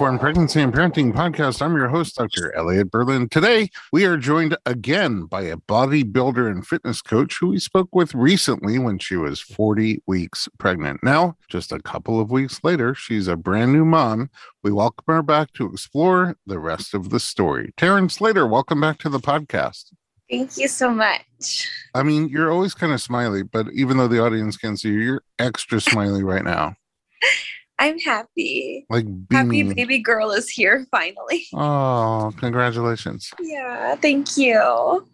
Informed Pregnancy and Parenting Podcast. I'm your host, Dr. Elliot Berlin. Today, we are joined again by a bodybuilder and fitness coach who we spoke with recently when she was 40 weeks pregnant. Now, just a couple of weeks later, she's a brand new mom. We welcome her back to explore the rest of the story. Taryn Slater, welcome back to the podcast. Thank you so much. I mean, you're always kind of smiley, but even though the audience can see you, you're extra smiley right now. I'm happy. Like Happy baby girl is here finally. Oh, congratulations. Yeah, thank you.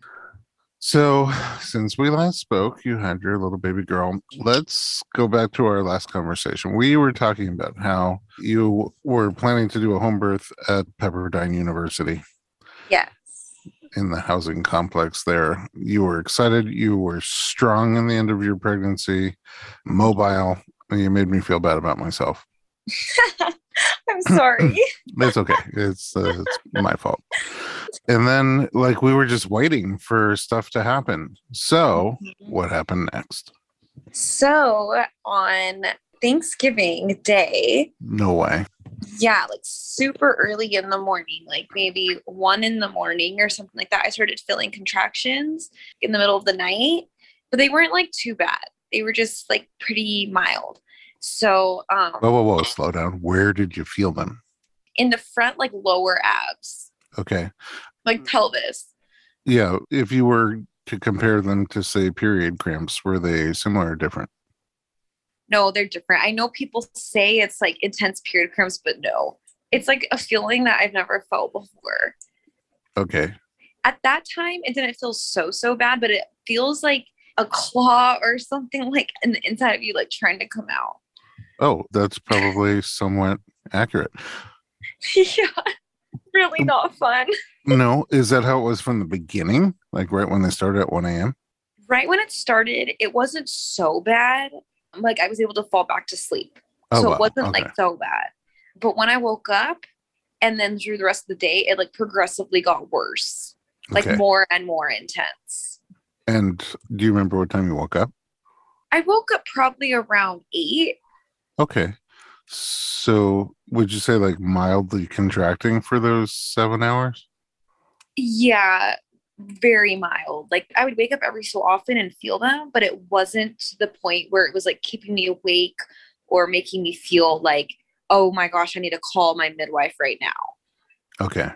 So, since we last spoke, you had your little baby girl. Let's go back to our last conversation. We were talking about how you were planning to do a home birth at Pepperdine University Yes. in the housing complex there. You were excited. You were strong in the end of your pregnancy, mobile. You made me feel bad about myself. I'm sorry. It's okay. It's uh, it's my fault. And then like we were just waiting for stuff to happen. So, what happened next? so on Thanksgiving Day, No way. yeah, like super early in the morning, like maybe one in the morning or something like that, I started feeling contractions in the middle of the night, but they weren't like too bad. They were just like pretty mild. So um Whoa, whoa, whoa, slow down. Where did you feel them? in the front, like lower abs, Okay. like pelvis. Yeah. If you were to compare them to, say, period cramps, were they similar or different? No, they're different. I know people say it's like intense period cramps, but no. It's like a feeling that I've never felt before. Okay. At that time, it didn't feel so, so bad, but it feels like a claw or something like in the inside of you, like trying to come out. Oh, that's probably somewhat accurate. yeah, really mm. not fun. No, is that how it was from the beginning? Like right when they started at 1 a.m.? Right when it started, it wasn't so bad. Like I was able to fall back to sleep. Oh, so wow. it wasn't Okay. like so bad. But when I woke up and then through the rest of the day, it like progressively got worse, like Okay. more and more intense. And do you remember what time you woke up? I woke up probably around eight. Okay. So would you say like mildly contracting for those seven hours? Yeah, very mild. Like I would wake up every so often and feel them, but it wasn't to the point where it was like keeping me awake or making me feel like, oh my gosh, I need to call my midwife right now. Okay.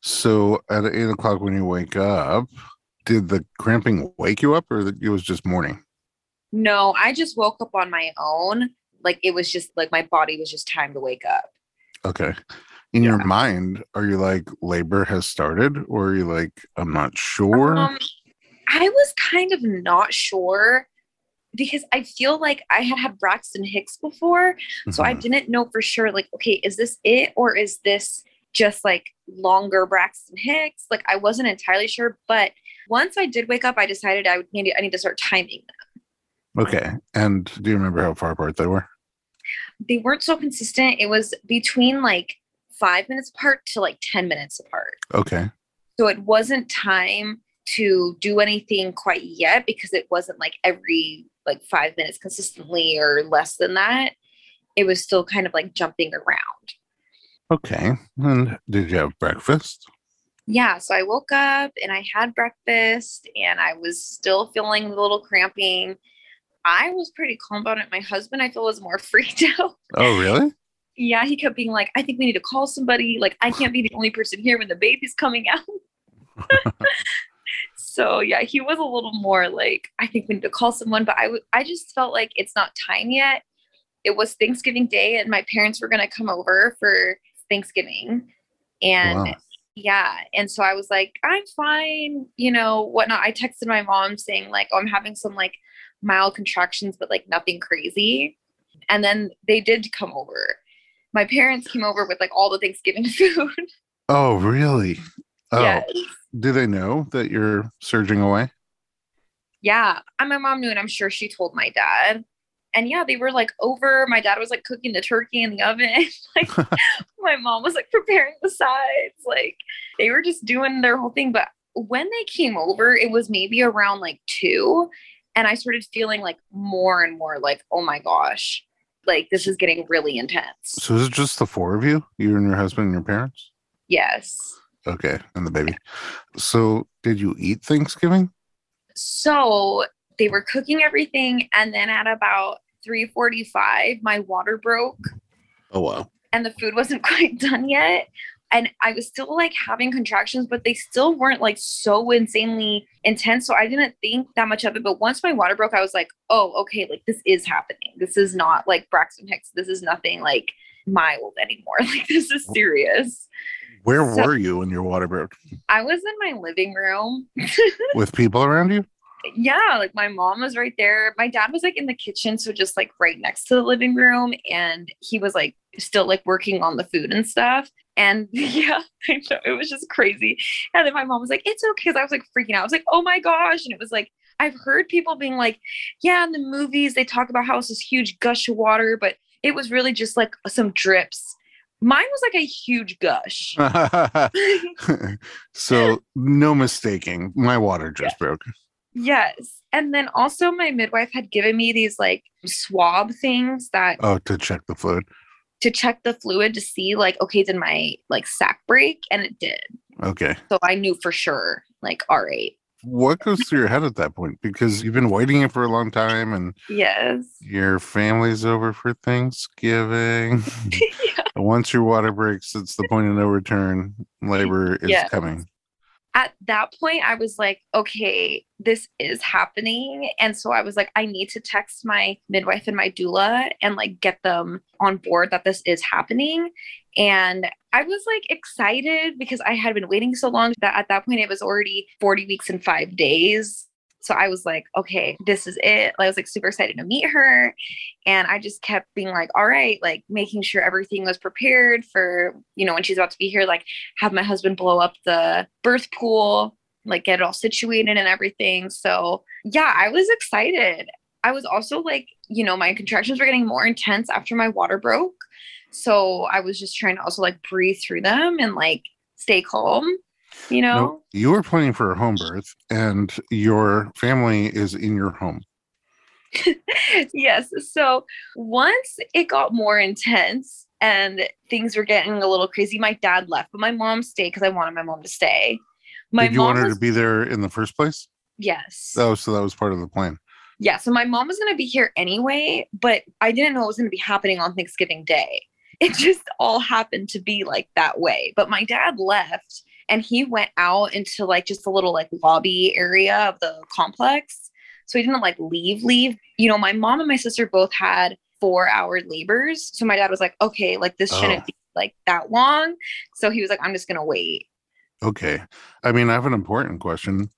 So at eight o'clock when you wake up, did the cramping wake you up or it was just morning? No, I just woke up on my own. Like it was just like my body was just time to wake up. Okay. In your mind, are you like labor has started or are you like, I'm not sure? Um, I was kind of not sure because I feel like I had had Braxton Hicks before. So I Mhm. didn't know for sure, like, okay, is this it or is this just like longer Braxton Hicks? Like I wasn't entirely sure. But once I did wake up, I decided I would need I need to start timing. Okay. And do you remember how far apart they were? They weren't so consistent. It was between like five minutes apart to like 10 minutes apart. Okay. So it wasn't time to do anything quite yet because it wasn't like every like five minutes consistently or less than that. It was still kind of like jumping around. Okay. And did you have breakfast? Yeah. So I woke up and I had breakfast and I was still feeling a little cramping. I was pretty calm about it. My husband, I feel, was more freaked out. Oh, really? Yeah, he kept being like, I think we need to call somebody. Like, I can't be the only person here when the baby's coming out. so yeah, he was a little more like, I think we need to call someone. But I, w- I just felt like it's not time yet. It was Thanksgiving Day, and my parents were gonna come over for Thanksgiving, and Wow. yeah, and so I was like, I'm fine, you know, whatnot. I texted my mom saying like, oh, I'm having some like mild contractions, but like nothing crazy. And then they did come over. My parents came over with like all the Thanksgiving food. Oh, really? Oh, Yes. do they know that you're surging away? Yeah. And my mom knew, and I'm sure she told my dad. And yeah, they were like over. My dad was like cooking the turkey in the oven. like my mom was like preparing the sides. Like they were just doing their whole thing. But when they came over, it was maybe around like two. And I started feeling like more and more like, oh my gosh, like this is getting really intense. So is it just the four of you? You and your husband and your parents? Yes. Okay. And the baby. So did you eat Thanksgiving? So they were cooking everything and then at about 3:45 my water broke Oh wow. and the food wasn't quite done yet and I was still like having contractions but they still weren't like so insanely intense so I didn't think that much of it but once my water broke I was like oh okay like this is happening this is not like Braxton Hicks this is nothing like mild anymore like this is serious Where So- were you when your water broke? I was in my living room With people around you? yeah, like my mom was right there. My dad was like in the kitchen, so just like right next to the living room, and he was like still like working on the food and stuff. And yeah, I know it was just crazy. And then my mom was like, "It's okay," 'cause I was like freaking out. I was like, "Oh my gosh!" And it was like I've heard people being like, "Yeah, in the movies they talk about how it's this huge gush of water, but it was really just like some drips." Mine was like a huge gush. so no mistaking. My water just broke. Yes. And then also my midwife had given me these like swab things that Oh, to check the fluid. To check the fluid to see like okay did my like sac break and it did. Okay. So I knew for sure like all right. What goes through your head at that point? Because you've been waiting it for a long time and Yes. your family's over for Thanksgiving. yeah. Once your water breaks, it's the point of no return. Labor is Yes. coming. At that point I was like okay this is happening. And so I was like I need to text my midwife and my doula and like get them on board that this is happening. And I was like excited because I had been waiting so long that at that point it was already 40 weeks and 5 days so I was like okay this is it. I was like super excited to meet her and I just kept being like all right like making sure everything was prepared for you know when she's about to be here like have my husband blow up the birth pool like get it all situated and everything. So yeah I was excited. I was also like you know my contractions were getting more intense after my water broke. So I was just trying to also like breathe through them and like stay calm, you know? No, you were planning for a home birth, and your family is in your home. yes. So once it got more intense and things were getting a little crazy, my dad left, but my mom stayed because I wanted my mom to stay. My Did you mom want her was, to be there in the first place? yes. Oh, so that was part of the plan. Yeah. So my mom was going to be here anyway, but I didn't know it was going to be happening on Thanksgiving Day. It just all happened to be like that way. But my dad left and he went out into like just a little like lobby area of the complex. So he didn't like leave, leave. You know, my mom and my sister both had four hour labors. So my dad was like, okay, like this Oh. shouldn't be like that long. So he was like, I'm just going to wait. Okay. I mean, I have an important question.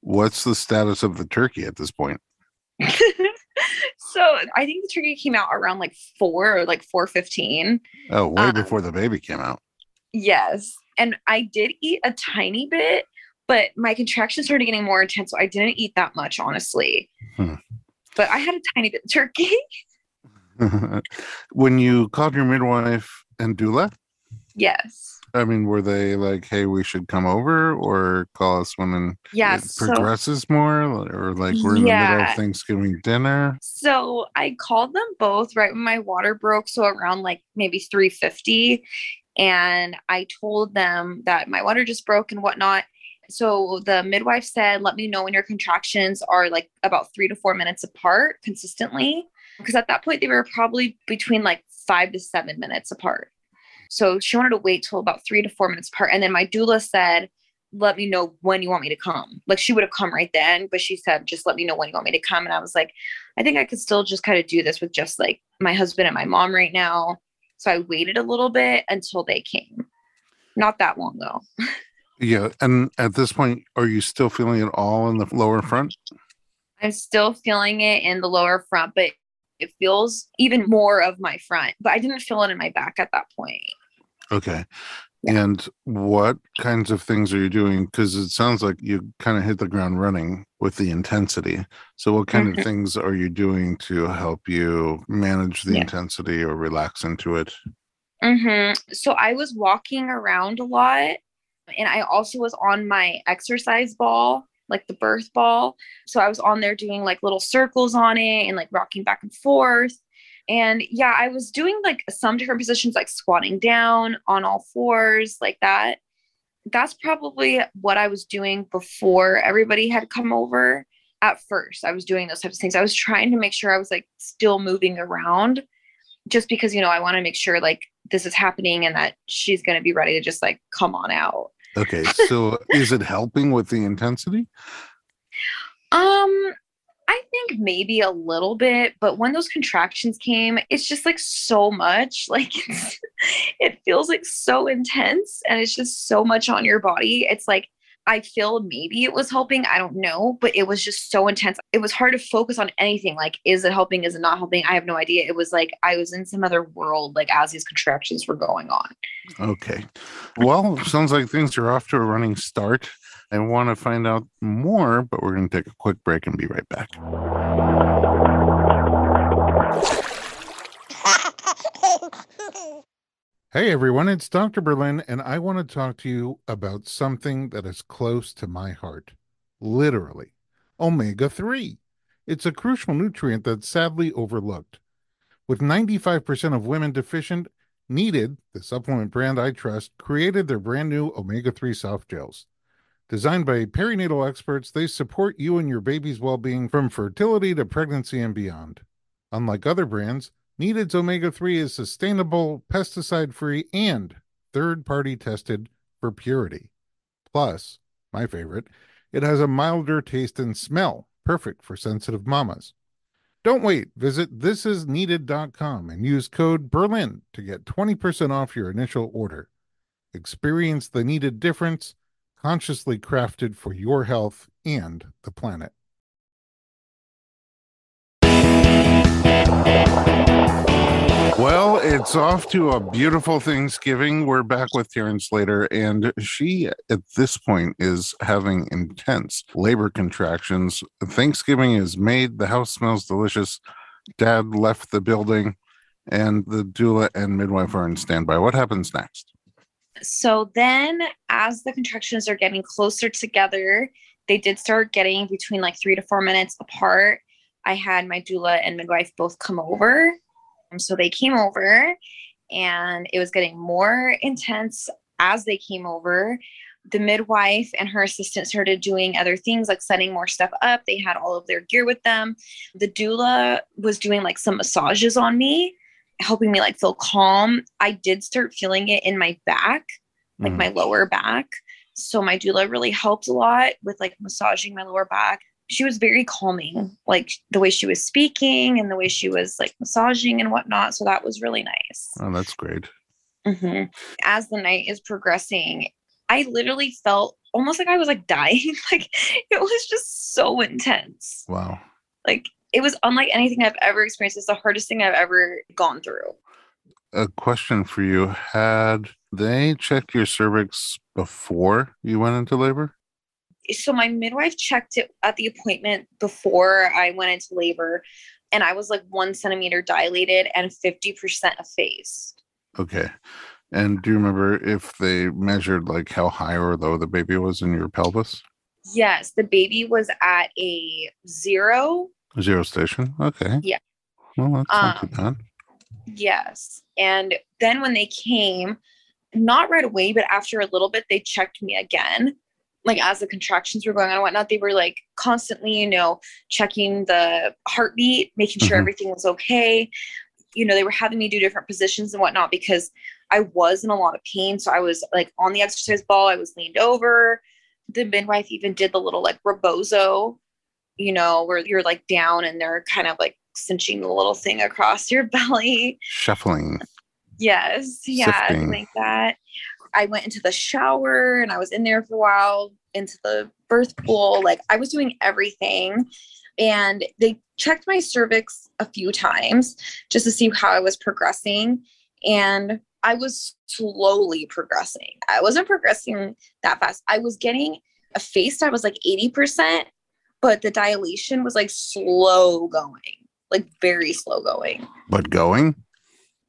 What's the status of the turkey at this point? so I think the turkey came out around like four or like four fifteen. Oh, way Um, before the baby came out. Yes, and I did eat a tiny bit, but my contractions started getting more intense, so I didn't eat that much, honestly. Hmm. But I had a tiny bit of turkey. when you called your midwife and doula, yes. I mean, were they like, "Hey, we should come over," or call us when Yeah. it So, progresses more, or like we're in the middle of Thanksgiving dinner? so I called them both right when my water broke, so around like maybe three fifty, and I told them that my water just broke and whatnot. So the midwife said, "Let me know when your contractions are like about three to four minutes apart consistently." Because at that point they were probably between like five to seven minutes apart. So she wanted to wait till about three to four minutes apart. And then my doula said, let me know when you want me to come. Like she would have come right then, but she said, just let me know when you want me to come. And I was like, I think I could still just kind of do this with just like my husband and my mom right now. So I waited a little bit until they came. Not that long though. Yeah, and at this point, are you still feeling it all in the lower front? I'm still feeling it in the lower front, but it feels even more of my front. But I didn't feel it in my back at that point. Okay. And what kinds of things are you doing? Because it sounds like you kind of hit the ground running with the intensity. So, what kind Mhm. of things are you doing to help you manage the Yeah. intensity or relax into it? hmm So I was walking around a lot, and I also was on my exercise ball, like the birth ball. So I was on there doing like little circles on it and like rocking back and forth. And yeah, I was doing like some different positions, like squatting down on all fours, like that. That's probably what I was doing before everybody had come over. At first, I was doing those types of things. I was trying to make sure I was like still moving around just because, you know, I want to make sure like this is happening and that she's going to be ready to just like come on out. Okay. So is it helping with the intensity? Um, think maybe a little bit, but when those contractions came, it's just like so much. Like it feels like so intense and it's just so much on your body. It's like I feel maybe it was helping. I don't know, but it was just so intense. It was hard to focus on anything. Like, is it helping? Is it not helping? I have no idea. It was like I was in some other world, like as these contractions were going on. Okay. Well, sounds like things are off to a running start. I want to find out more, but we're going to take a quick break and be right back. Hey everyone, it's Dr. Berlin, and I want to talk to you about something that is close to my heart. Literally, omega 3. It's a crucial nutrient that's sadly overlooked. With 95% of women deficient, Needed, the supplement brand I trust, created their brand new omega 3 soft gels. Designed by perinatal experts, they support you and your baby's well being from fertility to pregnancy and beyond. Unlike other brands, Needed's omega 3 is sustainable, pesticide free, and third party tested for purity. Plus, my favorite, it has a milder taste and smell, perfect for sensitive mamas. Don't wait. Visit thisisneeded.com and use code Berlin to get 20% off your initial order. Experience the needed difference, consciously crafted for your health and the planet. Well, it's off to a beautiful Thanksgiving. We're back with Taryn Slater, and she at this point is having intense labor contractions. Thanksgiving is made, the house smells delicious. Dad left the building, and the doula and midwife are in standby. What happens next? So then, as the contractions are getting closer together, they did start getting between like three to four minutes apart. I had my doula and midwife both come over so they came over and it was getting more intense as they came over. The midwife and her assistant started doing other things like setting more stuff up. They had all of their gear with them. The doula was doing like some massages on me, helping me like feel calm. I did start feeling it in my back, like mm. my lower back. So my doula really helped a lot with like massaging my lower back she was very calming, like the way she was speaking and the way she was like massaging and whatnot. So that was really nice. Oh, that's great. Mm-hmm. As the night is progressing, I literally felt almost like I was like dying. like it was just so intense. Wow. Like it was unlike anything I've ever experienced. It's the hardest thing I've ever gone through. A question for you Had they checked your cervix before you went into labor? so my midwife checked it at the appointment before I went into labor, and I was like one centimeter dilated and 50% effaced. Okay. And do you remember if they measured like how high or low the baby was in your pelvis? Yes, the baby was at a zero. Zero station. Okay. Yeah. Well, that's not too um, bad. Yes. And then when they came, not right away, but after a little bit, they checked me again like as the contractions were going on and whatnot, they were like constantly, you know, checking the heartbeat, making sure mm-hmm. everything was okay. You know, they were having me do different positions and whatnot because I was in a lot of pain. So I was like on the exercise ball, I was leaned over. The midwife even did the little like rebozo, you know, where you're like down and they're kind of like cinching the little thing across your belly. Shuffling. Yes. Yeah. Like that. I went into the shower and I was in there for a while, into the birth pool. Like I was doing everything. And they checked my cervix a few times just to see how I was progressing. And I was slowly progressing. I wasn't progressing that fast. I was getting effaced I was like 80%, but the dilation was like slow going, like very slow going. But going?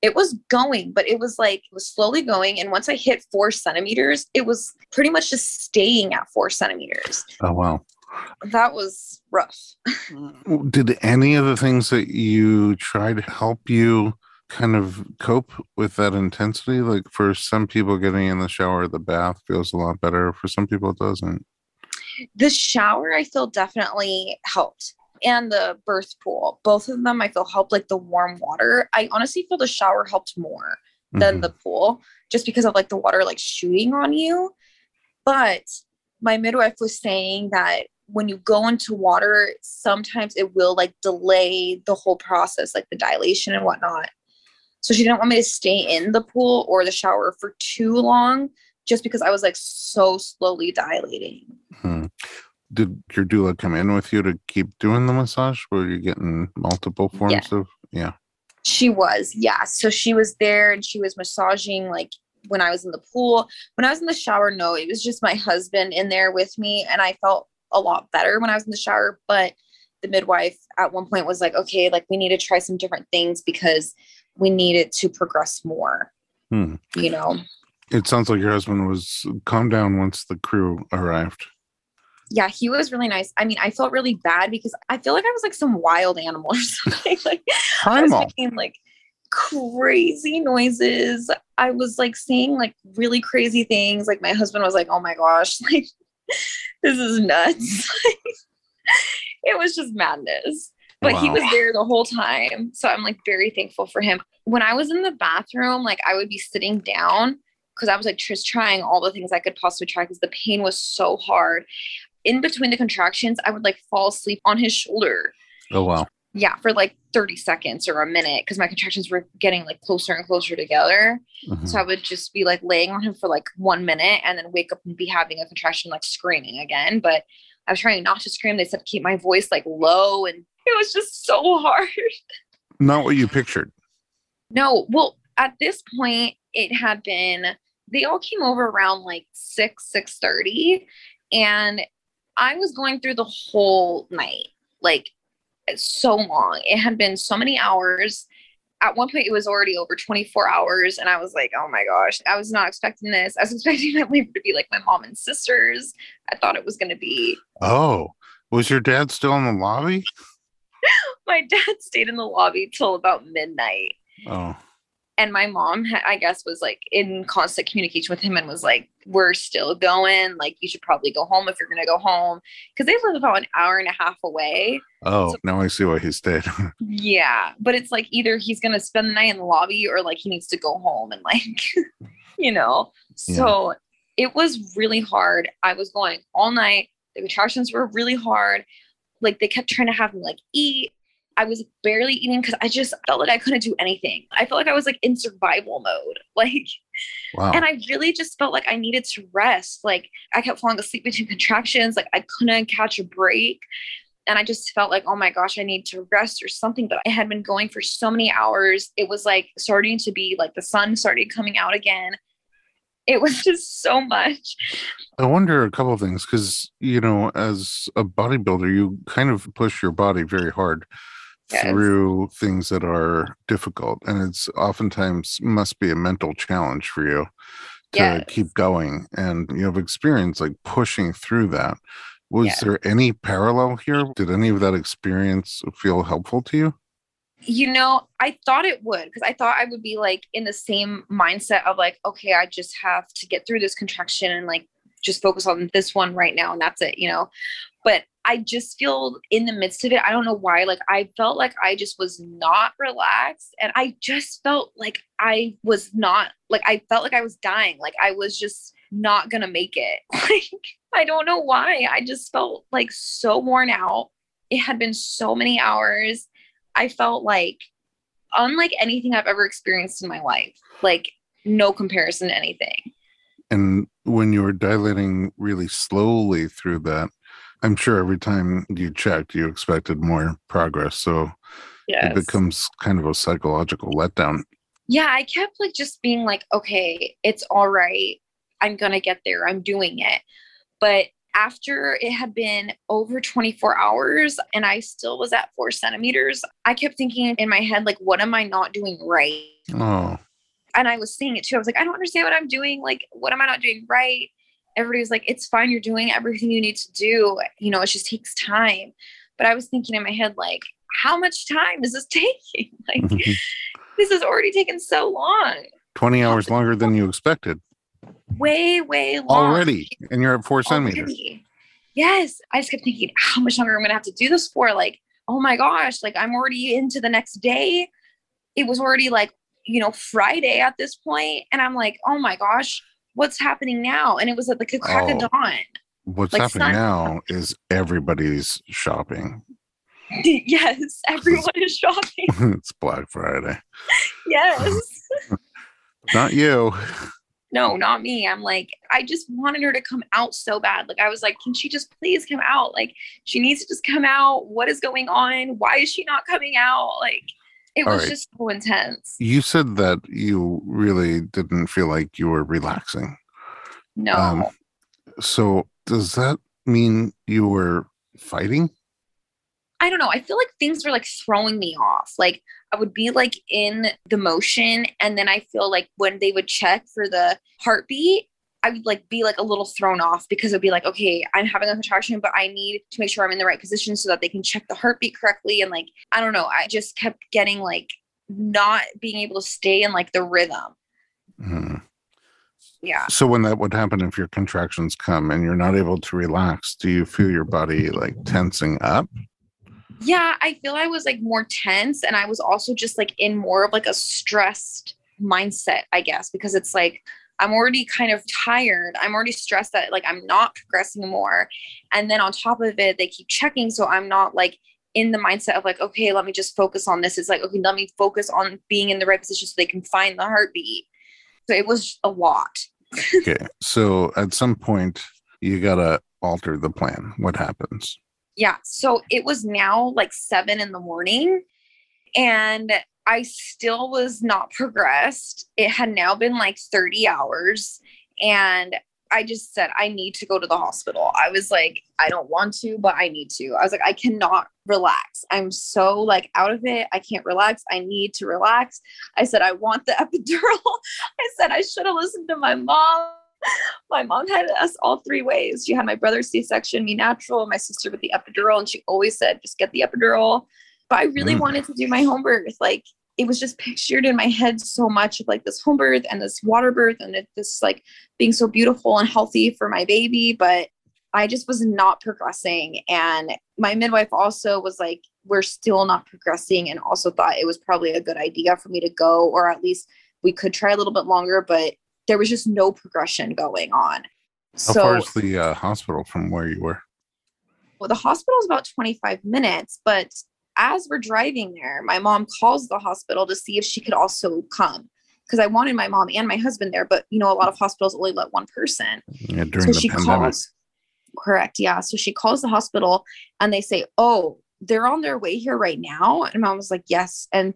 it was going, but it was like it was slowly going. And once I hit four centimeters, it was pretty much just staying at four centimeters. Oh wow. that was rough. Hmm. Did any of the things that you tried help you kind of cope with that intensity? Like for some people, getting in the shower, the bath feels a lot better. For some people, it doesn't. The shower, I feel definitely helped. And the birth pool, both of them, I feel helped. Like the warm water, I honestly feel the shower helped more than Mhm. the pool, just because of like the water like shooting on you. But my midwife was saying that when you go into water, sometimes it will like delay the whole process, like the dilation and whatnot. So she didn't want me to stay in the pool or the shower for too long, just because I was like so slowly dilating. Hmm. Did your doula come in with you to keep doing the massage? Were you getting multiple forms Yeah. of? Yeah. She was, yeah. So she was there and she was massaging like when I was in the pool. When I was in the shower, no, it was just my husband in there with me. And I felt a lot better when I was in the shower. But the midwife at one point was like, okay, like we need to try some different things because we need it to progress more, Hmm. you know? It sounds like your husband was calmed down once the crew arrived. Yeah, he was really nice. I mean, I felt really bad because I feel like I was like some wild animal or something. like I was Primal. making like crazy noises. I was like saying like really crazy things. Like my husband was like, "Oh my gosh, like this is nuts." it was just madness. But he was there the whole time. So I'm like very thankful for him. When I was in the bathroom, like I would be sitting down because I was like just trying all the things I could possibly try because the pain was so hard. In between the contractions, I would like fall asleep on his shoulder Oh wow. yeah, for like 30 seconds or a minute because my contractions were getting like closer and closer together. Mhm. So I would just be like laying on him for like one minute and then wake up and be having a contraction, like screaming again. But I was trying not to scream. They said to keep my voice like low and it was just so hard. Not what you pictured. No, well, at this point, it had been they all came over around like six, six thirty, and I was going through the whole night, like so long. It had been so many hours. At one point, it was already over 24 hours, and I was like, oh my gosh, I was not expecting this. I was expecting my labor to be like my mom and sisters. I thought it was going to be Oh, was your dad still in the lobby? my dad stayed in the lobby till about midnight. Oh, and my mom i guess was like in constant communication with him and was like we're still going like you should probably go home if you're going to go home. Because they live about an hour and a half away. Oh, So- now I see why he stayed. yeah but it's like either he's going to spend the night in the lobby or like he needs to go home and like you know? So it was really hard. I was going all night. The contractions were really hard. Like they kept trying to have me like eat I was barely eating because I just felt like I couldn't do anything. I felt like I was like in survival mode. Like, wow. and I really just felt like I needed to rest. Like, I kept falling asleep between contractions. Like, I couldn't catch a break. And I just felt like, oh my gosh, I need to rest or something. But I had been going for so many hours. It was like starting to be like the sun started coming out again. It was just so much. I wonder a couple of things because you know, as a bodybuilder, you kind of push your body very hard Yes. through things that are difficult, and it's oftentimes must be a mental challenge for you to Yes. keep going. And you have experience like pushing through that. Was Yes. there any parallel here? Did any of that experience feel helpful to you? You know, I thought it would because I thought I would be like in the same mindset of like, okay, I just have to get through this contraction and like just focus on this one right now and that's it, you know. But I just feel in the midst of it, I don't know why, like I felt like I just was not relaxed and I just felt like I was not like I felt like I was dying, like I was just not gonna make it. Like I don't know why. I just felt like so worn out. It had been so many hours. I felt like unlike anything I've ever experienced in my life, like no comparison to anything. And when you were dilating really slowly through that, I'm sure every time you checked, you expected more progress. So it becomes kind of a psychological letdown. yeah, I kept like just being like, okay, it's all right. I'm going to get there. I'm doing it. But after it had been over 24 hours and I still was at four centimeters, I kept thinking in my head, like, what am I not doing right? Oh, and I was seeing it too. I was like, I don't understand what I'm doing. Like, what am I not doing right? Everybody was like, it's fine. You're doing everything you need to do. You know, it just takes time. But I was thinking in my head, like, how much time is this taking? Like, this has already taken so long. 20 hours longer than you expected. Way, way long. Already. And you're at four centimeters. Yes. I just kept thinking, how much longer am I'm going to have to do this for? Like, oh my gosh, like I'm already into the next day. It was already like, you know, Friday at this point, And I'm like, oh my gosh, what's happening now? And it was at the crack Oh. of dawn. What's Like happening now is everybody's shopping. yes. Everyone is shopping. it's Black Friday. yes. Not you. no, not me. I'm like, I just wanted her to come out so bad. Like, I was like, can she just please come out? Like, she needs to just come out. What is going on? Why is she not coming out? Like, it All was right. just so intense. You said that you really didn't feel like you were relaxing. No. Um, So does that mean you were fighting? I don't know. I feel like things were like throwing me off. Like I would be like in the motion, and then I feel like when they would check for the heartbeat, I would like be like a little thrown off because it'd be like, okay, I'm having a contraction, but I need to make sure I'm in the right position so that they can check the heartbeat correctly. And like, I don't know. I just kept getting like not being able to stay in like the rhythm. Hmm. Yeah. So when that would happen, if your contractions come and you're not able to relax, do you feel your body like tensing up? Yeah, I feel I was like more tense and I was also just like in more of like a stressed mindset, I guess, because it's like I'm already kind of tired. I'm already stressed that like I'm not progressing more. And then on top of it, they keep checking. So I'm not like in the mindset of like, okay, let me just focus on this. It's like, okay, let me focus on being in the right position so they can find the heartbeat. So it was a lot. Okay. So at some point, you got to alter the plan. What happens? Yeah. So it was now like seven in the morning and I still was not progressed. It had now been like 30 hours. And I just said, I need to go to the hospital. I was like, I don't want to, but I need to. I was like, I cannot relax. I'm so like out of it. I can't relax. I need to relax. I said, I want the epidural. I said, I should have listened to my mom. My mom had us all three ways. She had my brother C section, me natural, my sister with the epidural. And she always said, just get the epidural. But I really Mm. wanted to do my home birth. Like it was just pictured in my head so much of like this home birth and this water birth and it, this like being so beautiful and healthy for my baby. But I just was not progressing. And my midwife also was like, we're still not progressing and also thought it was probably a good idea for me to go, or at least we could try a little bit longer, but there was just no progression going on. How so far is the uh, hospital from where you were? well, the hospital is about 25 minutes, but as we're driving there, my mom calls the hospital to see if she could also come because I wanted my mom and my husband there, but you know, a lot of hospitals only let one person. Yeah, during so the she pandemic. calls, correct. Yeah. So she calls the hospital and they say, Oh, they're on their way here right now. And mom was like, Yes. And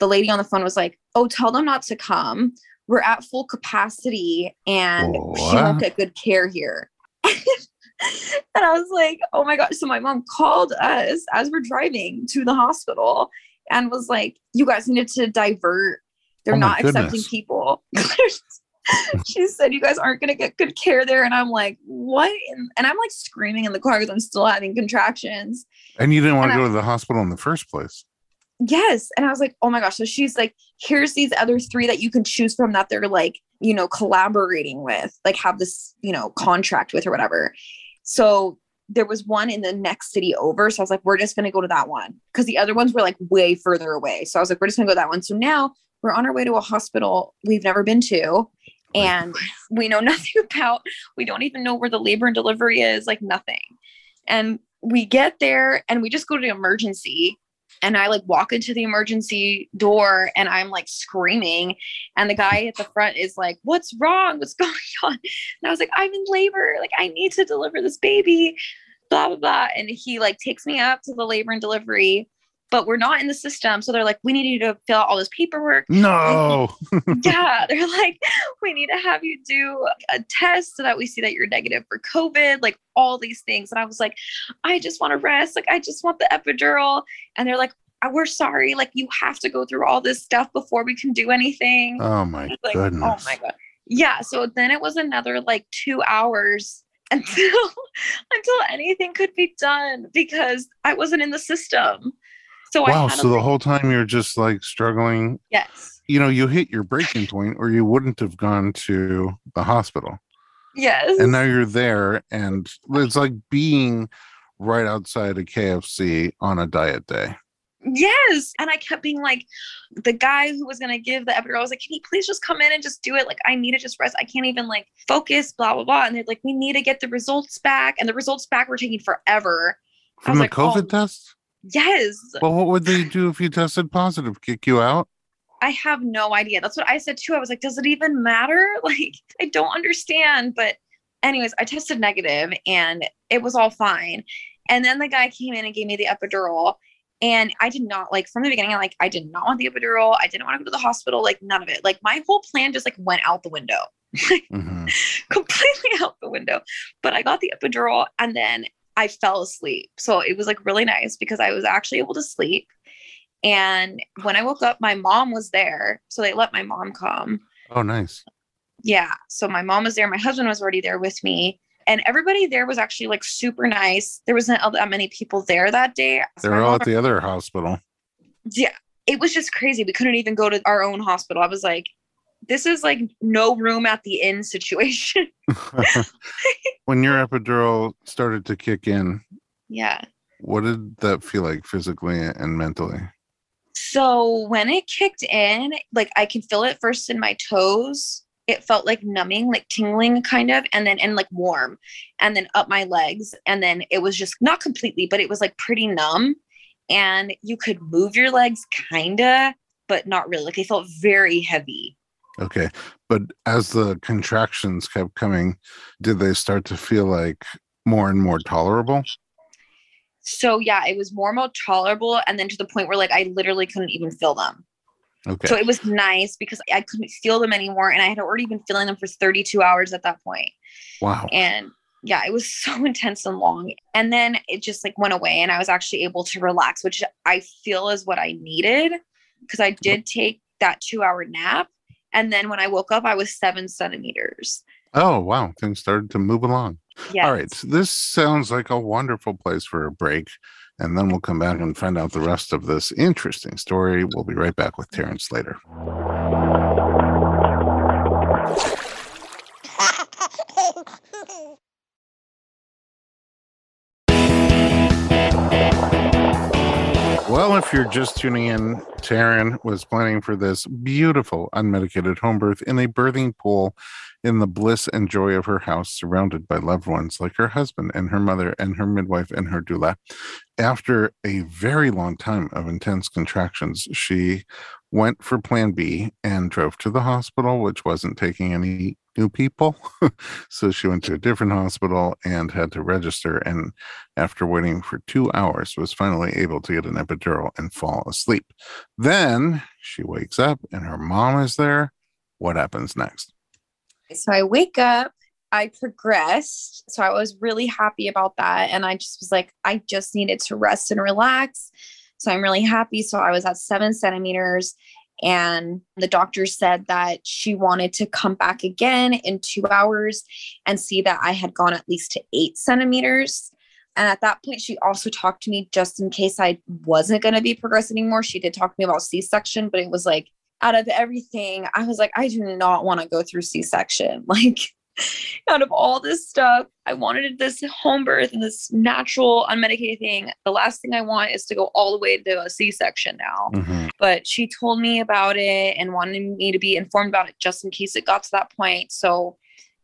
the lady on the phone was like, Oh, tell them not to come. We're at full capacity and she won't get good care here. and I was like, oh my gosh. So my mom called us as we're driving to the hospital and was like, you guys needed to divert. They're Oh not accepting people. she said, you guys aren't going to get good care there. And I'm like, what? And, I'm like screaming in the car because I'm still having contractions. And you didn't want to and I- go to the hospital in the first place. Yes. And I was like, oh my gosh. So she's like, here's these other three that you can choose from that they're like, you know, collaborating with, like have this, you know, contract with or whatever. So there was one in the next city over. So I was like, we're just going to go to that one because the other ones were like way further away. So I was like, we're just going to go to that one. So now we're on our way to a hospital we've never been to. Oh and we know nothing about, we don't even know where the labor and delivery is, like nothing. And we get there and we just go to the emergency and I like walk into the emergency door and I'm like screaming. And the guy at the front is like, What's wrong? What's going on? And I was like, I'm in labor. Like, I need to deliver this baby, blah, blah, blah. And he like takes me up to the labor and delivery, but we're not in the system. So they're like, We need you to fill out all this paperwork. No. yeah, they're like, We need to have you do a test so that we see that you're negative for COVID, like all these things. And I was like, I just want to rest. Like, I just want the epidural. And they're like, "Uh, we're sorry. Like, you have to go through all this stuff before we can do anything. Oh my like, goodness. oh my God. yeah, so then it was another like two hours until until anything could be done because I wasn't in the system. So I wow. had to, So the whole time you're just like struggling. yes, You know, you hit your breaking point, or you wouldn't have gone to the hospital. yes, And now you're there, and it's like being right outside a KFC on a diet day. yes. And I kept being like, the guy who was gonna give the epidural, I was like, can he please just come in and just do it? Like, I need to just rest. I can't even like focus. Blah blah blah. And they're like, we need to get the results back, and the results back were taking forever. I From was the like, oh COVID oh. test? Yes. Well, what would they do if you tested positive? Kick you out? I have no idea. That's what I said too. I was like, does it even matter? Like, I don't understand. But, anyways, I tested negative and it was all fine. And then the guy came in and gave me the epidural. And I did not like from the beginning, I like I did not want the epidural. I didn't want to go to the hospital, like none of it. Like my whole plan just like went out the window. Mhm. completely out the window. But I got the epidural and then I fell asleep. So it was like really nice because I was actually able to sleep. And when I woke up, my mom was there. So they let my mom come. Oh, nice. Yeah. So my mom was there. My husband was already there with me. And everybody there was actually like super nice. There wasn't all that many people there that day. So They're my all at the other hospital. yeah. It was just crazy. We couldn't even go to our own hospital. I was like, this is like no room at the inn situation. when your epidural started to kick in, yeah. what did that feel like physically and mentally? So when it kicked in, like I could feel it first in my toes. It felt like numbing, like tingling kind of, and then and like warm, and then up my legs. And then it was just not completely, but it was like pretty numb. And you could move your legs kinda, but not really. Like they felt very heavy. Okay. But as the contractions kept coming, did they start to feel like more and more tolerable? So yeah, it was more and more tolerable. And then to the point where like I literally couldn't even feel them. Okay. So it was nice because I couldn't feel them anymore. And I had already been feeling them for 32 hours at that point. wow. and yeah it was so intense and long and then it just like went away and i was actually able to relax which i feel is what i needed because i did uh-huh. take that two hour nap and then when i woke up i was seven centimeters Oh, wow. Things started to move along. yeah All right. This sounds like a wonderful place for a break. And then we'll come back and find out the rest of this interesting story. We'll be right back with Taryn Slater. Well, if you're just tuning in, Taryn was planning for this beautiful unmedicated home birth in a birthing pool in the bliss and joy of her house, surrounded by loved ones like her husband and her mother and her midwife and her doula. After a very long time of intense contractions, she went for plan B and drove to the hospital, which wasn't taking any new people. so she went to a different hospital and had to register. And after waiting for two hours, was finally able to get an epidural and fall asleep. Then she wakes up and her mom is there. What happens next? so i wake up i progressed so i was really happy about that and i just was like i just needed to rest and relax so i'm really happy so i was at seven centimeters and the doctor said that she wanted to come back again in two hours and see that i had gone at least to eight centimeters and at that point she also talked to me just in case i wasn't going to be progressing anymore she did talk to me about c-section but it was like out of everything, I was like, I do not want to go through C section. Like, out of all this stuff, I wanted this home birth and this natural, unmedicated thing. The last thing I want is to go all the way to a C section now. Mhm. But she told me about it and wanted me to be informed about it just in case it got to that point. So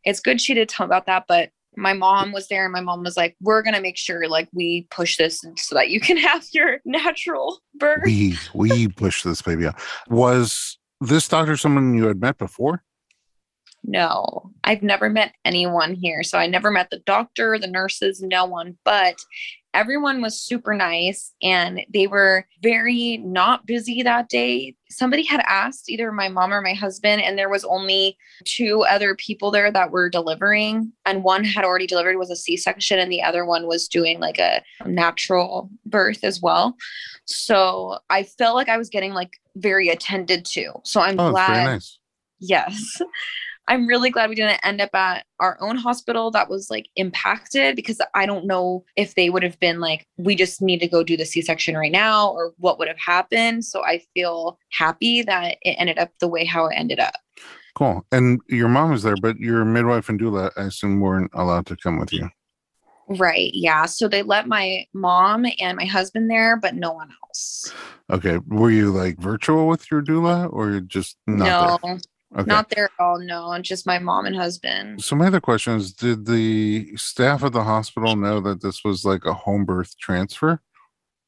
it's good she did tell me about that. But my mom was there and my mom was like, we're going to make sure like we push this so that you can have your natural birth. We we push this baby out. Was this doctor someone you had met before? No, I've never met anyone here. So I never met the doctor, the nurses, no one, but everyone was super nice and they were very not busy that day. Somebody had asked either my mom or my husband, and there was only two other people there that were delivering. And one had already delivered was a C section, and the other one was doing like a natural birth as well. So I felt like I was getting like very attended to. So I'm Oh, glad very nice. yes I'm really glad we didn't end up at our own hospital that was like impacted because I don't know if they would have been like, we just need to go do the C section right now or what would have happened. So I feel happy that it ended up the way how it ended up. Cool. And your mom is there, but your midwife and doula, I assume, weren't allowed to come with you. Right. Yeah. So they let my mom and my husband there, but no one else. Okay. Were you like virtual with your doula or just not no, there? Okay. Not there at all. No, just my mom and husband. So my other question is, did the staff of the hospital know that this was like a home birth transfer?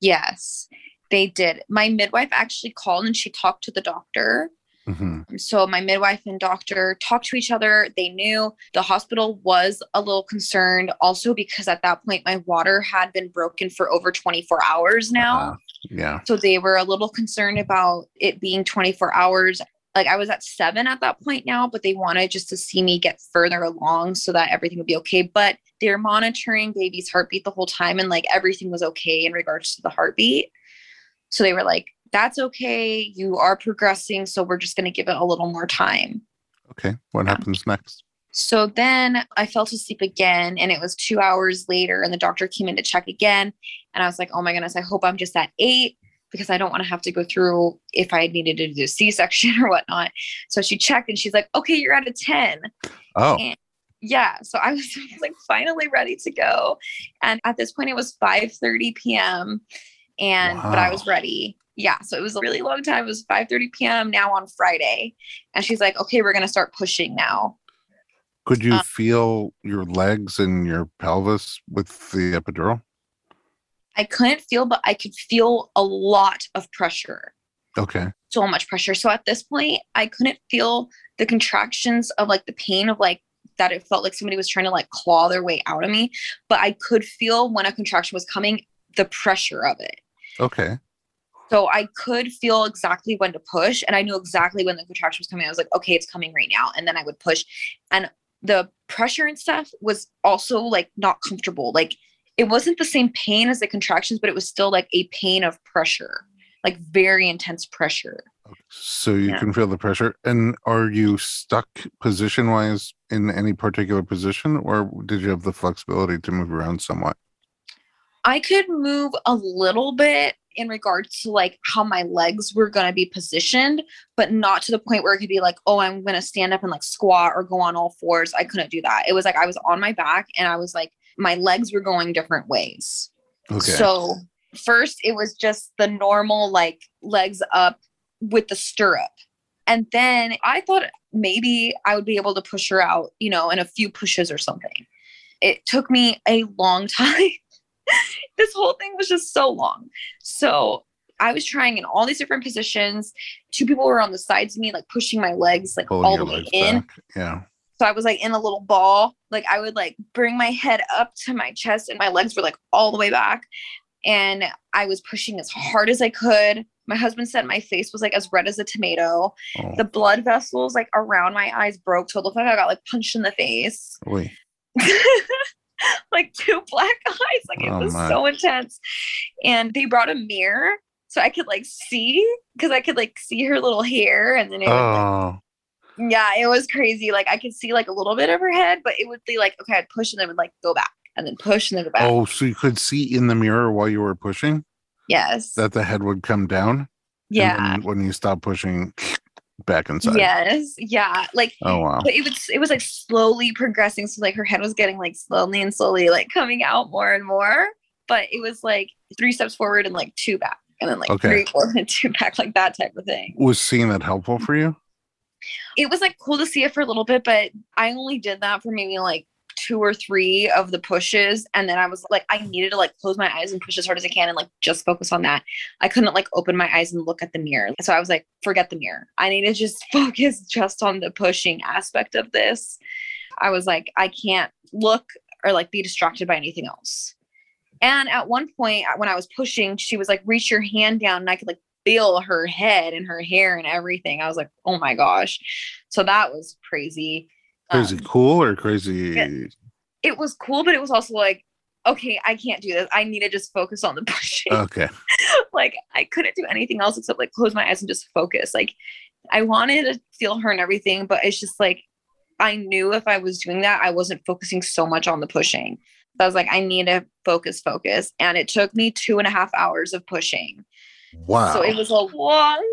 Yes, they did. My midwife actually called and she talked to the doctor Mm-hmm. So my midwife and doctor talked to each other. They knew the hospital was a little concerned also because at that point my water had been broken for over 24 hours now. Uh, yeah. So they were a little concerned about it being 24 hours. Like I was at seven at that point now, but they wanted just to see me get further along so that everything would be okay. But they're monitoring baby's heartbeat the whole time and like everything was okay in regards to the heartbeat. So they were like, that's okay. You are progressing. So we're just going to give it a little more time. Okay. What yeah. happens next? So then I fell to sleep again, and it was two hours later, and the doctor came in to check again. And I was like, oh my goodness, I hope I'm just at eight because I don't want to have to go through if I needed to do C section or whatnot. So she checked and she's like, okay, you're at a 10. Oh. And yeah. So I was like finally ready to go. And at this point, it was 5 30 p.m. And wow. but I was ready yeah so it was a really long time it was 5 30 p.m now on friday and she's like okay we're going to start pushing now could you um, feel your legs and your pelvis with the epidural i couldn't feel but i could feel a lot of pressure okay so much pressure so at this point i couldn't feel the contractions of like the pain of like that it felt like somebody was trying to like claw their way out of me but i could feel when a contraction was coming the pressure of it okay so I could feel exactly when to push. And I knew exactly when the contraction was coming. I was like, okay, it's coming right now. And then I would push. And the pressure and stuff was also like not comfortable. Like it wasn't the same pain as the contractions, but it was still like a pain of pressure, like very intense pressure. So you yeah. can feel the pressure. And are you stuck position wise in any particular position, or did you have the flexibility to move around somewhat? I could move a little bit in regards to like how my legs were going to be positioned, but not to the point where it could be like, oh, I'm going to stand up and like squat or go on all fours. I couldn't do that. It was like I was on my back and I was like, my legs were going different ways. Okay. So, first, it was just the normal like legs up with the stirrup. And then I thought maybe I would be able to push her out, you know, in a few pushes or something. It took me a long time this whole thing was just so long. So I was trying in all these different positions. Two people were on the sides of me, like pushing my legs like Pulling all the way in. Back. Yeah. So I was like in a little ball. Like I would like bring my head up to my chest and my legs were like all the way back. And I was pushing as hard as I could. My husband said my face was like as red as a tomato. Oh. The blood vessels like around my eyes broke. So it looked like I got like punched in the face. like two black eyes. Like it oh, was my. so intense. And they brought a mirror so I could like see because I could like see her little hair and then it oh. like, yeah, it was crazy. Like I could see like a little bit of her head, but it would be like, okay, I'd push and then would like go back and then push and then go back. Oh, so you could see in the mirror while you were pushing? Yes. That the head would come down? Yeah. when you stop pushing, back inside. Yes. Yeah. Like oh wow. But it was it was like slowly progressing. So like her head was getting like slowly and slowly like coming out more and more. But it was like three steps forward and like two back. And then like okay. three four, and two back, like that type of thing. Was seeing that helpful for you? It was like cool to see it for a little bit, but I only did that for maybe like two or three of the pushes and then i was like i needed to like close my eyes and push as hard as i can and like just focus on that. I couldn't like open my eyes and look at the mirror so i was like forget the mirror. I need to just focus just on the pushing aspect of this. I was like i can't look or like be distracted by anything else. And at one point when i was pushing she was like reach your hand down and i could like feel her head and her hair and everything i was like oh my gosh so that was crazy Crazy um, cool or crazy? It, it, was cool, but it was also like, okay, I can't do this. I need to just focus on the pushing. Okay. like I couldn't do anything else except like close my eyes and just focus. Like I wanted to feel her and everything, but it's just like I knew if I was doing that, I wasn't focusing so much on the pushing. So I was like, I need to focus, focus. And it took me two and a half hours of pushing. Wow. So it was a long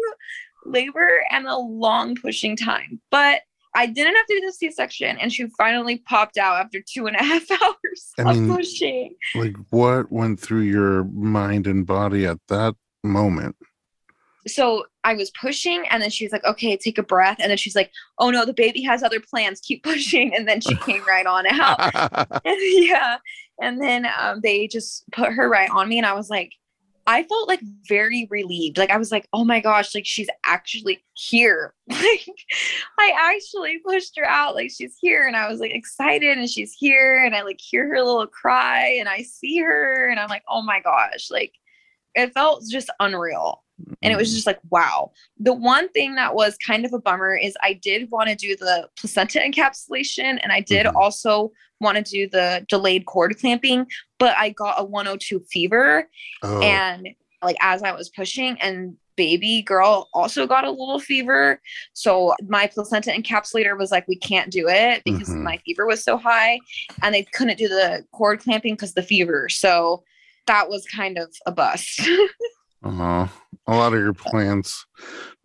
labor and a long pushing time. But I didn't have to do the C section, and she finally popped out after two and a half hours I mean, of pushing. like what went through your mind and body at that moment? So I was pushing, and then she's like, "Okay, take a breath." And then she's like, "Oh no, the baby has other plans. Keep pushing." And then she came right on out. yeah, and then um, they just put her right on me, and I was like, I felt like very relieved. Like I was like, oh my gosh, like she's actually here. Like I actually pushed her out. Like she's here. And I was like excited and she's here. And I like hear her little cry and I see her and I'm like, oh my gosh. Like it felt just unreal. And it was just like, wow. The one thing that was kind of a bummer is I did want to do the placenta encapsulation and I did Mhm. also want to do the delayed cord clamping, but I got a 102 fever oh, and like as I was pushing and baby girl also got a little fever. So my placenta encapsulator was like, we can't do it because Mhm. my fever was so high and they couldn't do the cord clamping because the fever. So that was kind of a bust. uh-huh. a lot of your plans.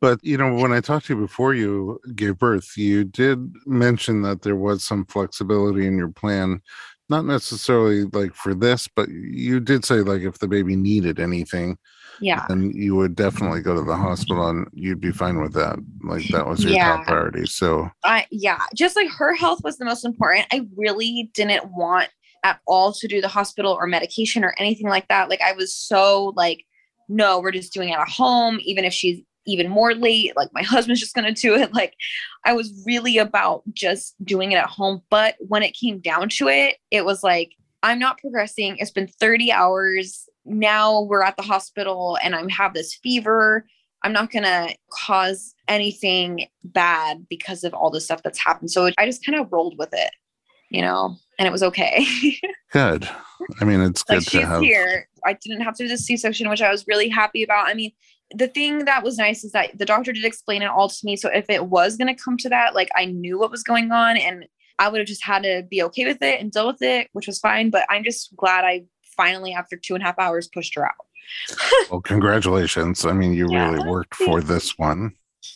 But you know, when I talked to you before you gave birth, you did mention that there was some flexibility in your plan. Not necessarily like for this, but you did say like if the baby needed anything, yeah. then you would definitely go to the hospital and you'd be fine with that. Like that was your Yeah. top priority. So I yeah, just like her health was the most important. I really didn't want at all to do the hospital or medication or anything like that. Like I was so like, no, we're just doing it at home, even if she's even more late. Like my husband's just gonna do it. Like I was really about just doing it at home. But when it came down to it, it was like, I'm not progressing. It's been 30 hours. Now we're at the hospital and I have this fever. I'm not going to cause anything bad because of all the stuff that's happened. So I just kind of rolled with it, you know, and it was okay. good. I mean, it's good like to she's have. here. I didn't have to do the C section, which I was really happy about. I mean, the thing that was nice is that the doctor did explain it all to me. So if it was going to come to that, like I knew what was going on and I would have just had to be okay with it and deal with it, which was fine. But I'm just glad I finally, after two and a half hours, pushed her out. Well, congratulations. I mean, you Yeah, really worked for this one.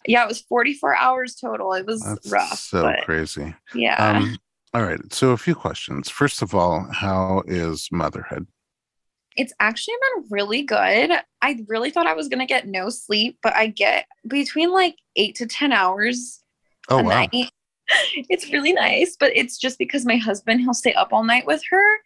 Yeah, it was 44 hours total. It was That's rough. so crazy. yeah. Um, all right. So, a few questions. First of all, how is motherhood? It's actually been really good. I really thought I was going to get no sleep, but I get between like eight to 10 hours Oh, a wow. night. It's really nice, but it's just because my husband, he'll stay up all night with her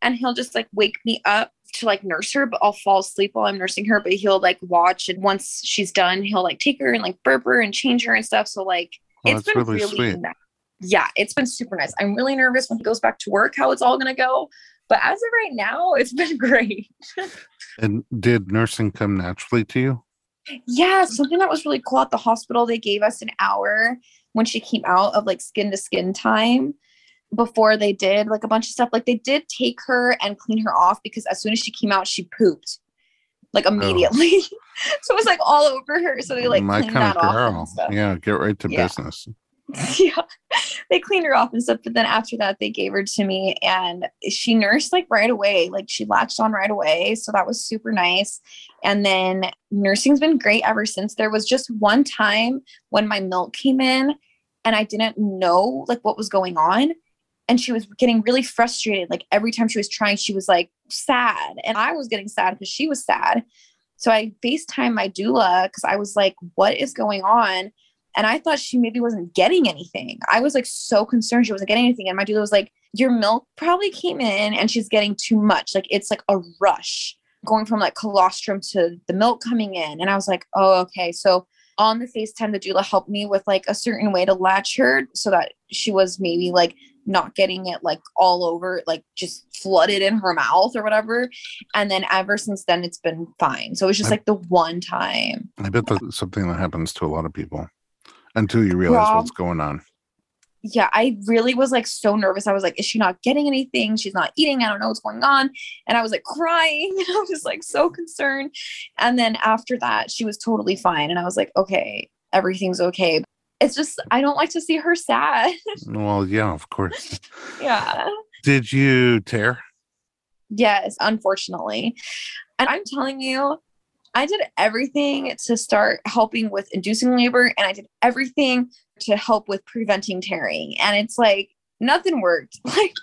and he'll just like wake me up to like nurse her, but I'll fall asleep while I'm nursing her. But he'll like watch, and once she's done, he'll like take her and like burp her and change her and stuff. So, like, Oh, it's been really really, sweet. nice. Yeah, it's been super nice. I'm really nervous when he goes back to work, how it's all going to go. But as of right now, it's been great. And did nursing come naturally to you? Yeah, something that was really cool at the hospital, they gave us an hour when she came out of like skin to skin time before they did like a bunch of stuff. Like they did take her and clean her off because as soon as she came out, she pooped like oh. immediately. so it was like all over her. So they like My kind that of off girl. Yeah, get right to Yeah. business. yeah. They cleaned her off and stuff but then after that they gave her to me and she nursed like right away. Like she latched on right away so that was super nice. And then nursing's been great ever since. There was just one time when my milk came in and i didn't know like what was going on and she was getting really frustrated. Like every time she was trying she was like sad and i was getting sad because she was sad. So i facetime my doula because i was like what is going on and I thought she maybe wasn't getting anything. I was like so concerned she wasn't getting anything. And my doula was like, Your milk probably came in and she's getting too much. Like it's like a rush going from like colostrum to the milk coming in. And I was like, Oh, okay. So on the FaceTime, the doula helped me with like a certain way to latch her so that she was maybe like not getting it like all over, like just flooded in her mouth or whatever. And then ever since then, it's been fine. So it was just I- like the one time. I bet that's something that happens to a lot of people until you realize Rob, what's going on. yeah, I really was like so nervous. I was like, is she not getting anything? She's not eating. I don't know what's going on. And I was like crying. And I was like so concerned. And then after that, she was totally fine. And I was like, okay, everything's okay. it's just I don't like to see her sad. Well, yeah, of course. yeah. Did you tear? Yes, unfortunately. And I'm telling you, I did everything to start helping with inducing labor and I did everything to help with preventing tearing. And it's like nothing worked. Like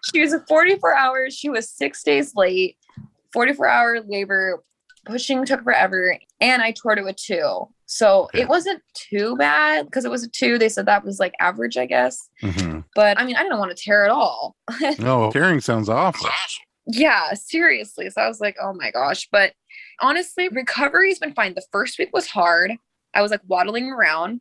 she was 44 hours, she was six days late, 44 hour labor, pushing took forever, and I tore to a two. So Okay. it wasn't too bad because it was a two. They said that was like average, I guess. Mhm. But I mean, I didn't want to tear at all. No, tearing sounds awful. Yeah, seriously. So I was like, oh my gosh. But honestly, recovery's been fine. The first week was hard. I was like waddling around.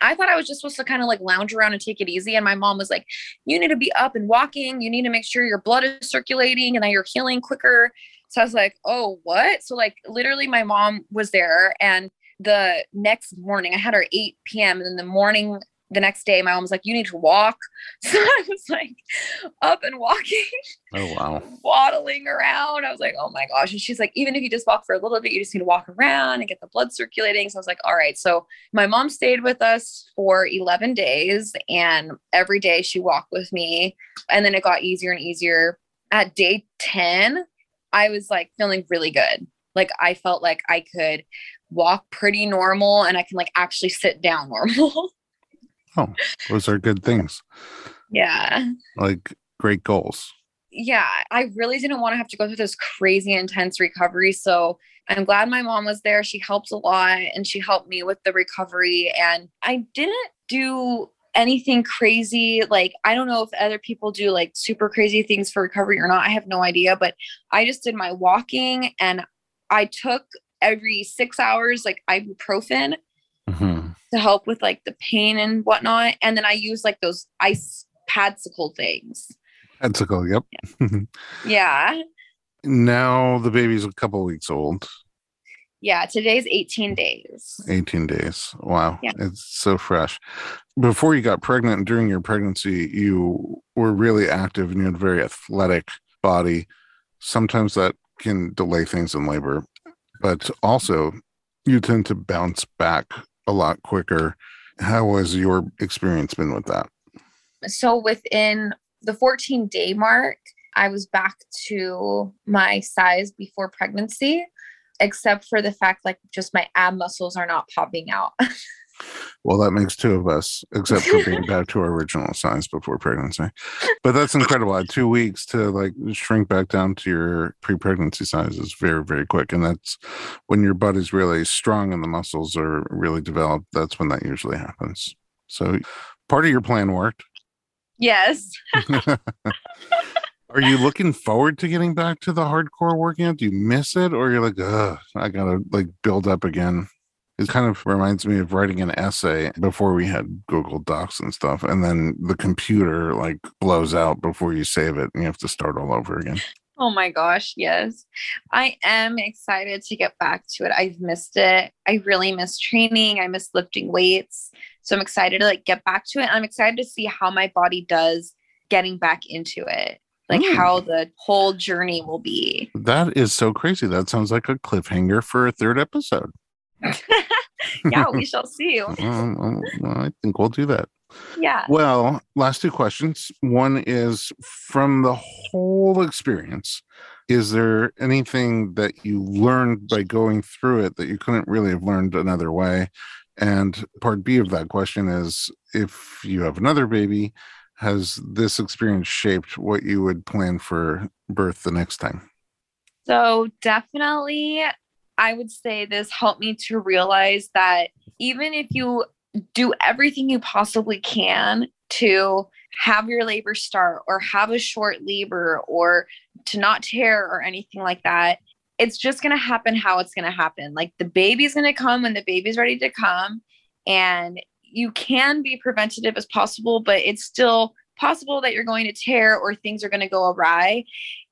I thought I was just supposed to kind of like lounge around and take it easy. And my mom was like, you need to be up and walking. You need to make sure your blood is circulating and that you're healing quicker. So I was like, oh, what? So, like, literally, my mom was there. And the next morning, I had her 8 p.m. And then the morning, the next day, my mom was like, you need to walk. So I was like, up and walking Oh wow. waddling around. I was like, oh my gosh. And she's like, even if you just walk for a little bit, you just need to walk around and get the blood circulating. So I was like, all right. So my mom stayed with us for 11 days and every day she walked with me. And then it got easier and easier. At day 10, I was like feeling really good. Like I felt like I could walk pretty normal and I can like actually sit down normal. Oh, those are good things. yeah. Like great goals. yeah, I really didn't want to have to go through this crazy intense recovery. So I'm glad my mom was there. She helped a lot and she helped me with the recovery. And I didn't do anything crazy. Like, I don't know if other people do like super crazy things for recovery or not. I have no idea, but I just did my walking and I took every six hours like ibuprofen Mhm. To help with like the pain and whatnot. And then I use like those ice padsicle things. Padsicle. Yep. Yeah. now the baby's a couple weeks old. Yeah, today's 18 days. 18 days. Wow. Yeah. It's so fresh. Before you got pregnant and during your pregnancy, you were really active and you had a very athletic body. Sometimes that can delay things in labor, but also you tend to bounce back a lot quicker. How has your experience been with that? So within the 14 day mark, I was back to my size before pregnancy, except for the fact like just my ab muscles are not popping out. Well, that makes two of us, except for being back to our original size before pregnancy. But that's incredible. At two weeks to like shrink back down to your pre pregnancy size is very, very quick. And that's when your butt is really strong and the muscles are really developed. That's when that usually happens. So part of your plan worked. yes. Are you looking forward to getting back to the hardcore working out? Do you miss it? Or you're like, ugh, I gotta like build up again? It kind of reminds me of writing an essay before we had Google Docs and stuff. And then the computer like blows out before you save it and you have to start all over again. Oh my gosh, yes. I am excited to get back to it. I've missed it. I really miss training. I miss lifting weights. So I'm excited to like get back to it. I'm excited to see how my body does getting back into it. Like Mm. how the whole journey will be. That is so crazy. That sounds like a cliffhanger for a third episode. yeah, we shall see. Um, well, I think we'll do that. Yeah. Well, last two questions. One is from the whole experience, is there anything that you learned by going through it that you couldn't really have learned another way? And part B of that question is if you have another baby, has this experience shaped what you would plan for birth the next time? So definitely, I would say this helped me to realize that even if you do everything you possibly can to have your labor start or have a short labor or to not tear or anything like that, it's just going to happen how it's going to happen. Like the baby's going to come when the baby's ready to come. And you can be preventative as possible, but it's still possible that you're going to tear or things are going to go awry.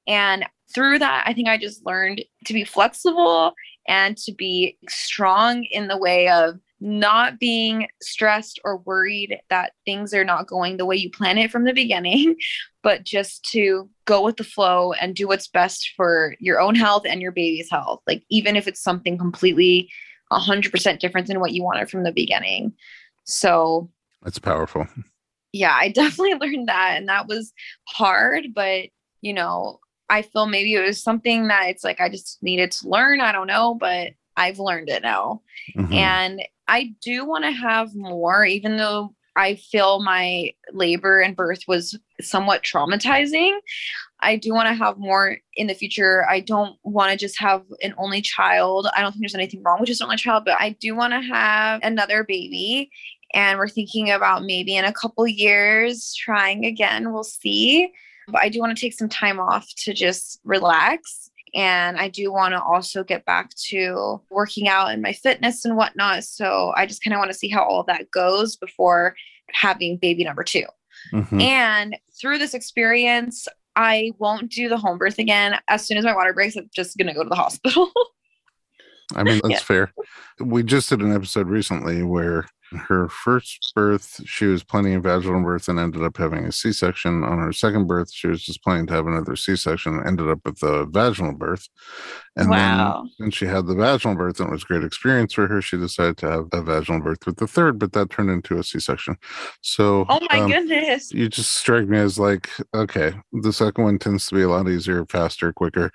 And through that, I think I just learned to be flexible and to be strong in the way of not being stressed or worried that things are not going the way you plan it from the beginning, but just to go with the flow and do what's best for your own health and your baby's health. Like, even if it's something completely 100% different than what you wanted from the beginning. So that's powerful. Yeah, I definitely learned that. And that was hard, but you know, I feel maybe it was something that it's like I just needed to learn. I don't know, but I've learned it now. Mm-hmm. And I do want to have more, even though I feel my labor and birth was somewhat traumatizing. I do want to have more in the future. I don't want to just have an only child. I don't think there's anything wrong with just an only child, but I do want to have another baby. And we're thinking about maybe in a couple years trying again. We'll see. But I do want to take some time off to just relax. And I do want to also get back to working out and my fitness and whatnot. So I just kind of want to see how all of that goes before having baby number 2 mm-hmm. And through this experience, I won't do the home birth again. As soon as my water breaks, I'm just going to go to the hospital. I mean, that's yeah. fair. We just did an episode recently where her first birth, she was planning a vaginal birth and ended up having a C section. On her second birth, she was just planning to have another C section and ended up with a vaginal birth. And wow. then when she had the vaginal birth and it was a great experience for her, she decided to have a vaginal birth with the third, but that turned into a C section. So, oh my um, goodness. You just strike me as like, okay, the second one tends to be a lot easier, faster, quicker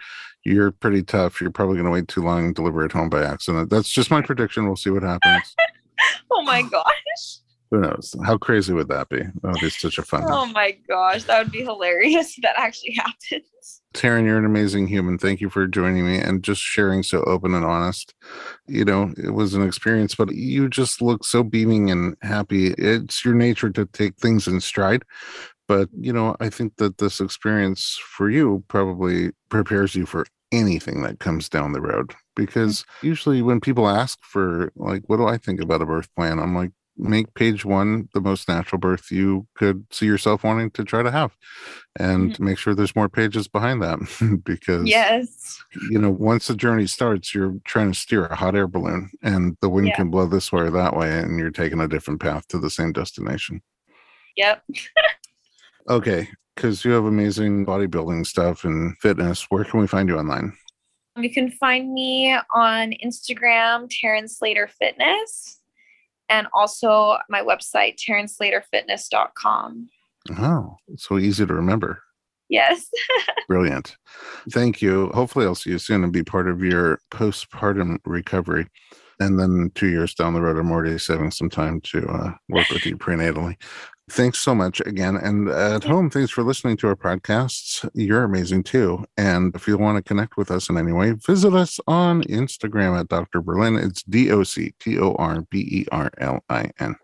you're pretty tough. You're probably going to wait too long and deliver at home by accident. That's just my prediction. We'll see what happens. oh my gosh. Who knows? How crazy would that be? That would be such a fun. Oh my gosh, that would be hilarious if that actually happens. Taryn, you're an amazing human. Thank you for joining me and just sharing so open and honest. You know, it was an experience, but you just look so beaming and happy. It's your nature to take things in stride. But, you know, I think that this experience for you probably prepares you for anything that comes down the road because usually when people ask for like what do i think about a birth plan i'm like make page one the most natural birth you could see yourself wanting to try to have and mm-hmm. make sure there's more pages behind that because yes you know once the journey starts you're trying to steer a hot air balloon and the wind yeah. can blow this way or that way and you're taking a different path to the same destination yep okay because you have amazing bodybuilding stuff and fitness. Where can we find you online? You can find me on Instagram, Taryn Slater Fitness, and also my website, TarynSlaterFitness.com. Oh, so easy to remember. Yes. Brilliant. Thank you. Hopefully, I'll see you soon and be part of your postpartum recovery. And then two years down the road, I'm already saving some time to uh, work with you prenatally. Thanks so much again. And at home, thanks for listening to our podcasts. You're amazing too. And if you want to connect with us in any way, visit us on Instagram at Dr. Berlin. It's D O C T O R B E R L I N.